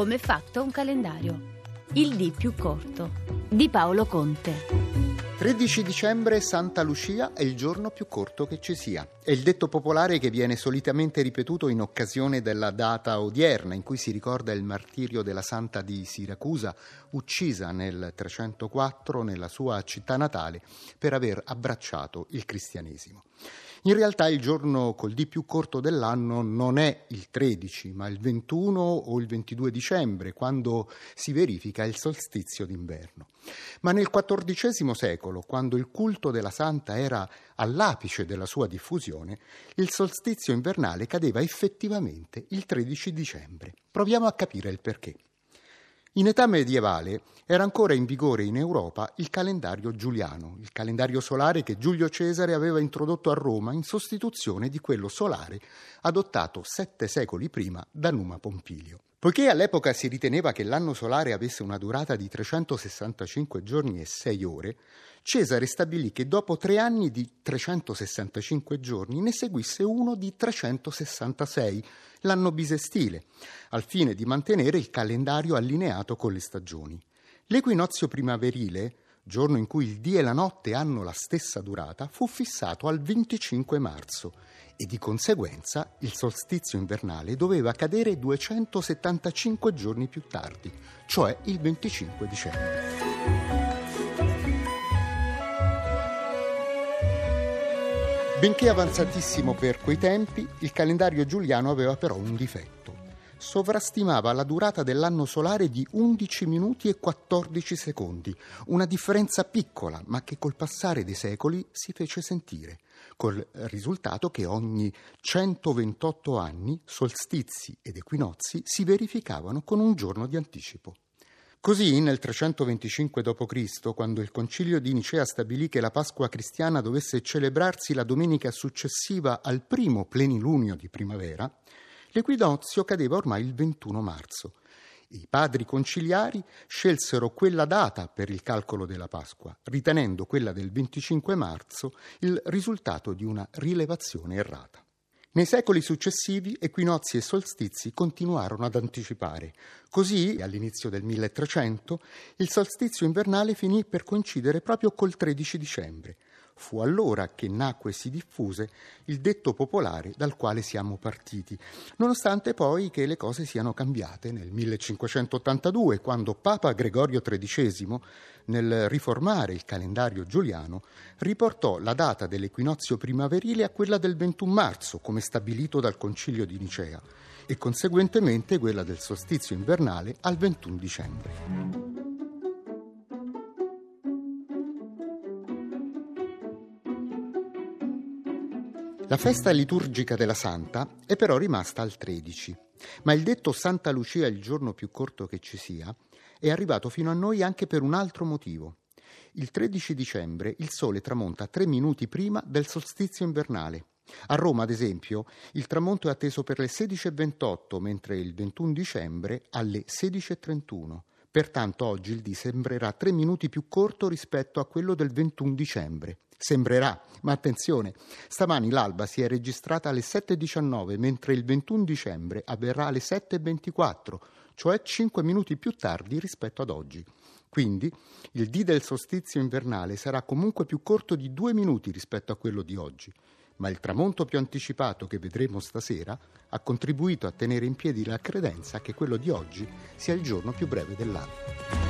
come è fatto un calendario. Il D più corto di Paolo Conte. 13 dicembre Santa Lucia è il giorno più corto che ci sia. È il detto popolare che viene solitamente ripetuto in occasione della data odierna in cui si ricorda il martirio della Santa di Siracusa, uccisa nel 304 nella sua città natale per aver abbracciato il cristianesimo. In realtà il giorno col D più corto dell'anno non è il 13, ma il 21 o il 22 dicembre, quando si verifica il solstizio d'inverno. Ma nel XIV secolo, quando il culto della santa era all'apice della sua diffusione, il solstizio invernale cadeva effettivamente il 13 dicembre. Proviamo a capire il perché. In età medievale era ancora in vigore in Europa il calendario giuliano, il calendario solare che Giulio Cesare aveva introdotto a Roma in sostituzione di quello solare adottato sette secoli prima da Numa Pompilio. Poiché all'epoca si riteneva che l'anno solare avesse una durata di 365 giorni e 6 ore, Cesare stabilì che dopo tre anni di 365 giorni ne seguisse uno di 366, l'anno bisestile, al fine di mantenere il calendario allineato con le stagioni. L'equinozio primaverile, giorno in cui il dì e la notte hanno la stessa durata, fu fissato al 25 marzo e di conseguenza il solstizio invernale doveva cadere 275 giorni più tardi, cioè il 25 dicembre. Benché avanzatissimo per quei tempi, il calendario giuliano aveva però un difetto. Sovrastimava la durata dell'anno solare di 11 minuti e 14 secondi, una differenza piccola, ma che col passare dei secoli si fece sentire, col risultato che ogni 128 anni solstizi ed equinozi si verificavano con un giorno di anticipo. Così nel 325 d.C., quando il concilio di Nicea stabilì che la Pasqua cristiana dovesse celebrarsi la domenica successiva al primo plenilunio di primavera, l'equinozio cadeva ormai il 21 marzo. I padri conciliari scelsero quella data per il calcolo della Pasqua, ritenendo quella del 25 marzo il risultato di una rilevazione errata. Nei secoli successivi equinozi e solstizi continuarono ad anticipare. Così, all'inizio del 1300, il solstizio invernale finì per coincidere proprio col 13 dicembre. Fu allora che nacque e si diffuse il detto popolare dal quale siamo partiti, nonostante poi che le cose siano cambiate nel 1582, quando Papa Gregorio XIII, nel riformare il calendario giuliano, riportò la data dell'equinozio primaverile a quella del 21 marzo, come stabilito dal Concilio di Nicea, e conseguentemente quella del solstizio invernale al 21 dicembre. La festa liturgica della Santa è però rimasta al 13, ma il detto Santa Lucia il giorno più corto che ci sia è arrivato fino a noi anche per un altro motivo. Il 13 dicembre il sole tramonta tre minuti prima del solstizio invernale. A Roma, ad esempio, il tramonto è atteso per le 16.28, mentre il 21 dicembre alle 16.31. Pertanto oggi il D sembrerà tre minuti più corto rispetto a quello del 21 dicembre. Sembrerà, ma attenzione, stamani l'alba si è registrata alle 7.19, mentre il 21 dicembre avverrà alle 7.24, cioè 5 minuti più tardi rispetto ad oggi. Quindi il D del solstizio invernale sarà comunque più corto di due minuti rispetto a quello di oggi, ma il tramonto più anticipato che vedremo stasera ha contribuito a tenere in piedi la credenza che quello di oggi sia il giorno più breve dell'anno.